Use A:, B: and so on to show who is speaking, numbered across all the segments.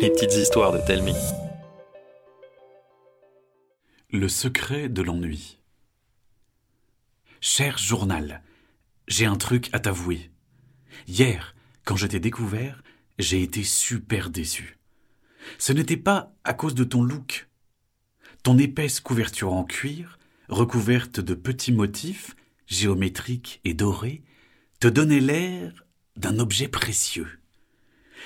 A: Les petites histoires de Telmi.
B: Le secret de l'ennui. Cher journal, j'ai un truc à t'avouer. Hier, quand je t'ai découvert, j'ai été super déçu. Ce n'était pas à cause de ton look. Ton épaisse couverture en cuir, recouverte de petits motifs, géométriques et dorés, te donnait l'air d'un objet précieux.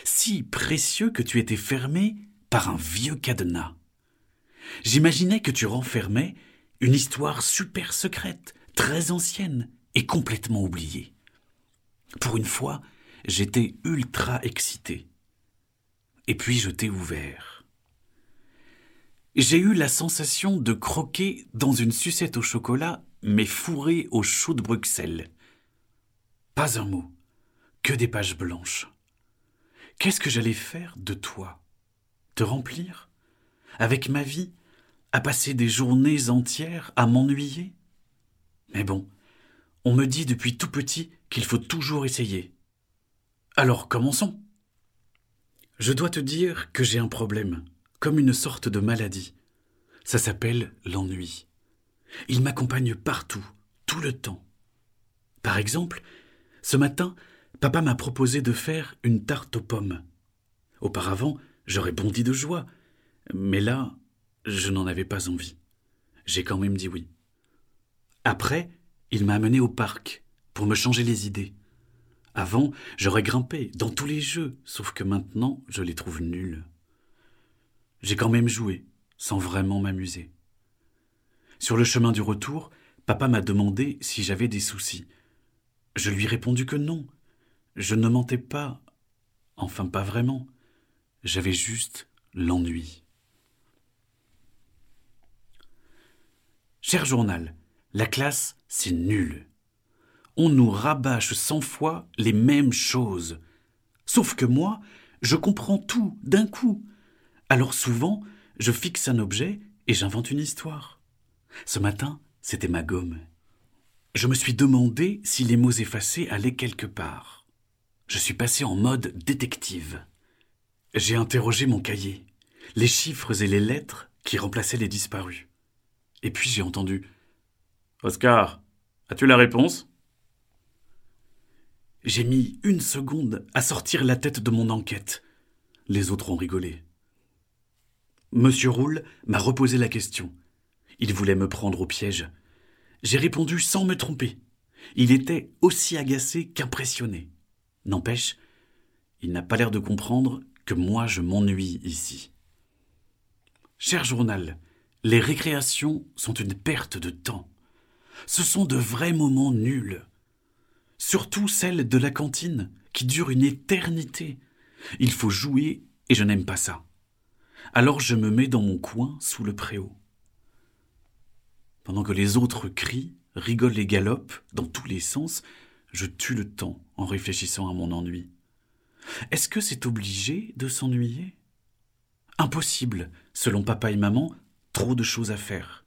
B: Si précieux que tu étais fermé par un vieux cadenas. J'imaginais que tu renfermais une histoire super secrète, très ancienne et complètement oubliée. Pour une fois, j'étais ultra excité. Et puis je t'ai ouvert. J'ai eu la sensation de croquer dans une sucette au chocolat, mais fourrée au chou de Bruxelles. Pas un mot, que des pages blanches. Qu'est-ce que j'allais faire de toi? Te remplir? Avec ma vie? À passer des journées entières à m'ennuyer? Mais bon, on me dit depuis tout petit qu'il faut toujours essayer. Alors commençons. Je dois te dire que j'ai un problème, comme une sorte de maladie. Ça s'appelle l'ennui. Il m'accompagne partout, tout le temps. Par exemple, ce matin, papa m'a proposé de faire une tarte aux pommes. Auparavant, j'aurais bondi de joie, mais là, je n'en avais pas envie. J'ai quand même dit oui. Après, il m'a amené au parc pour me changer les idées. Avant, j'aurais grimpé dans tous les jeux, sauf que maintenant, je les trouve nuls. J'ai quand même joué, sans vraiment m'amuser. Sur le chemin du retour, papa m'a demandé si j'avais des soucis. Je lui ai répondu que non. Je ne mentais pas. Enfin, pas vraiment. J'avais juste l'ennui. Cher journal, la classe, c'est nul. On nous rabâche cent fois les mêmes choses. Sauf que moi, je comprends tout d'un coup. Alors souvent, je fixe un objet et j'invente une histoire. Ce matin, c'était ma gomme. Je me suis demandé si les mots effacés allaient quelque part. Je suis passé en mode détective. J'ai interrogé mon cahier, les chiffres et les lettres qui remplaçaient les disparus. Et puis j'ai entendu Oscar, as-tu la réponse? J'ai mis une seconde à sortir la tête de mon enquête. Les autres ont rigolé. Monsieur Roule m'a reposé la question. Il voulait me prendre au piège. J'ai répondu sans me tromper. Il était aussi agacé qu'impressionné. N'empêche, il n'a pas l'air de comprendre que moi je m'ennuie ici. Cher journal, les récréations sont une perte de temps. Ce sont de vrais moments nuls. Surtout celles de la cantine, qui durent une éternité. Il faut jouer et je n'aime pas ça. Alors je me mets dans mon coin sous le préau. Pendant que les autres crient, rigolent et galopent dans tous les sens, je tue le temps en réfléchissant à mon ennui. Est-ce que c'est obligé de s'ennuyer? Impossible, selon papa et maman, trop de choses à faire.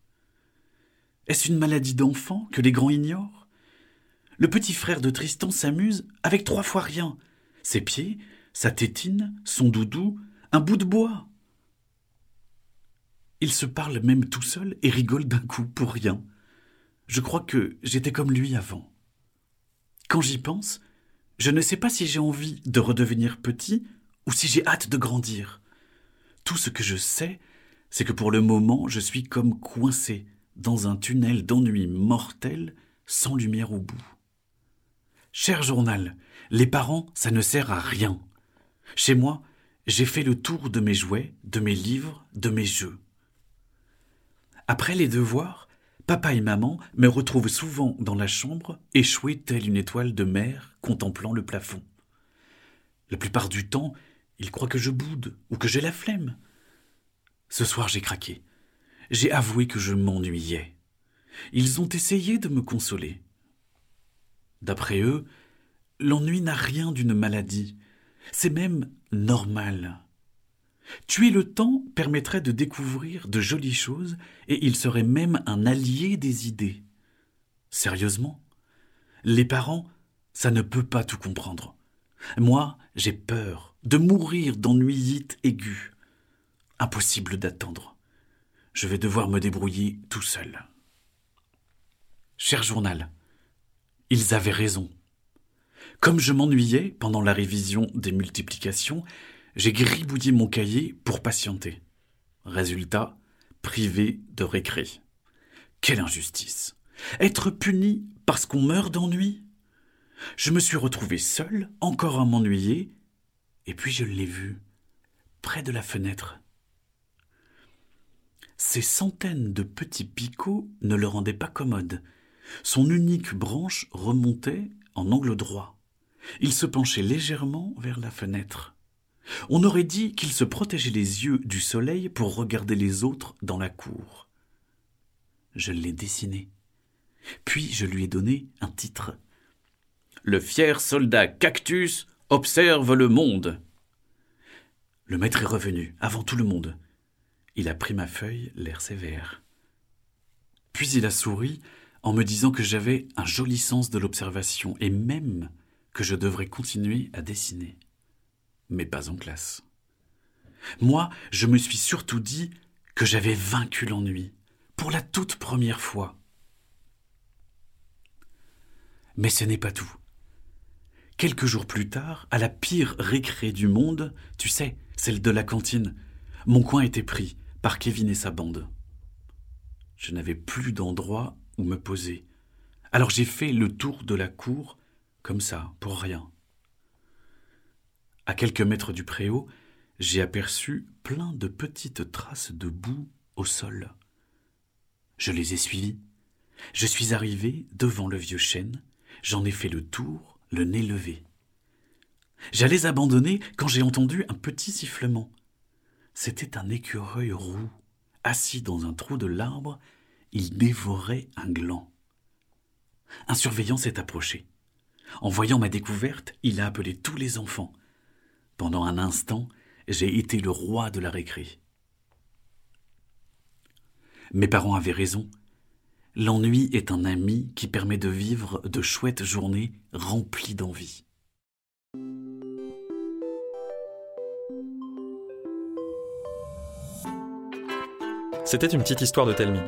B: Est-ce une maladie d'enfant que les grands ignorent? Le petit frère de Tristan s'amuse avec trois fois rien. Ses pieds, sa tétine, son doudou, un bout de bois. Il se parle même tout seul et rigole d'un coup pour rien. Je crois que j'étais comme lui avant. Quand j'y pense, je ne sais pas si j'ai envie de redevenir petit ou si j'ai hâte de grandir. Tout ce que je sais, c'est que pour le moment, je suis comme coincé dans un tunnel d'ennui mortel sans lumière au bout. Cher journal, les parents, ça ne sert à rien. Chez moi, j'ai fait le tour de mes jouets, de mes livres, de mes jeux. Après les devoirs, papa et maman me retrouvent souvent dans la chambre, échouée telle une étoile de mer contemplant le plafond. La plupart du temps, ils croient que je boude ou que j'ai la flemme. Ce soir, j'ai craqué. J'ai avoué que je m'ennuyais. Ils ont essayé de me consoler. D'après eux, l'ennui n'a rien d'une maladie. C'est même normal. Tuer le temps permettrait de découvrir de jolies choses et il serait même un allié des idées. Sérieusement? Les parents, ça ne peut pas tout comprendre. Moi, j'ai peur de mourir d'ennuyite aiguë. Impossible d'attendre. Je vais devoir me débrouiller tout seul. Cher journal, ils avaient raison. Comme je m'ennuyais pendant la révision des multiplications, j'ai gribouillé mon cahier pour patienter. Résultat, privé de récré. Quelle injustice. Être puni parce qu'on meurt d'ennui Je me suis retrouvé seul, encore à m'ennuyer, et puis je l'ai vu, près de la fenêtre. Ces centaines de petits picots ne le rendaient pas commode. Son unique branche remontait en angle droit. Il se penchait légèrement vers la fenêtre. On aurait dit qu'il se protégeait les yeux du soleil pour regarder les autres dans la cour. Je l'ai dessiné. Puis je lui ai donné un titre. Le fier soldat Cactus observe le monde. Le maître est revenu, avant tout le monde. Il a pris ma feuille, l'air sévère. Puis il a souri en me disant que j'avais un joli sens de l'observation et même que je devrais continuer à dessiner. Mais pas en classe. Moi, je me suis surtout dit que j'avais vaincu l'ennui, pour la toute première fois. Mais ce n'est pas tout. Quelques jours plus tard, à la pire récré du monde, tu sais, celle de la cantine, mon coin était pris par Kevin et sa bande. Je n'avais plus d'endroit où me poser. Alors j'ai fait le tour de la cour, comme ça, pour rien. À quelques mètres du préau, j'ai aperçu plein de petites traces de boue au sol. Je les ai suivies. Je suis arrivé devant le vieux chêne, j'en ai fait le tour, le nez levé. J'allais abandonner quand j'ai entendu un petit sifflement. C'était un écureuil roux, assis dans un trou de l'arbre, il dévorait un gland. Un surveillant s'est approché. En voyant ma découverte, il a appelé tous les enfants. Pendant un instant, j'ai été le roi de la récré. Mes parents avaient raison. L'ennui est un ami qui permet de vivre de chouettes journées remplies d'envie.
A: C'était une petite histoire de Telmi,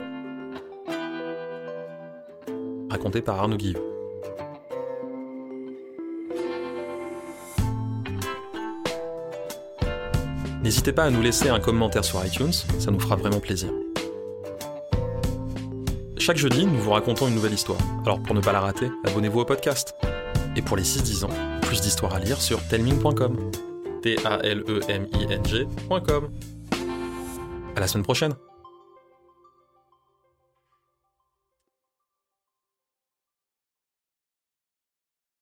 A: racontée par Arnaud Guillot. N'hésitez pas à nous laisser un commentaire sur iTunes, ça nous fera vraiment plaisir. Chaque jeudi, nous vous racontons une nouvelle histoire. Alors pour ne pas la rater, abonnez-vous au podcast. Et pour les 6-10 ans, plus d'histoires à lire sur telming.com. T-A-L-E-M-I-N-G.com. À la semaine prochaine!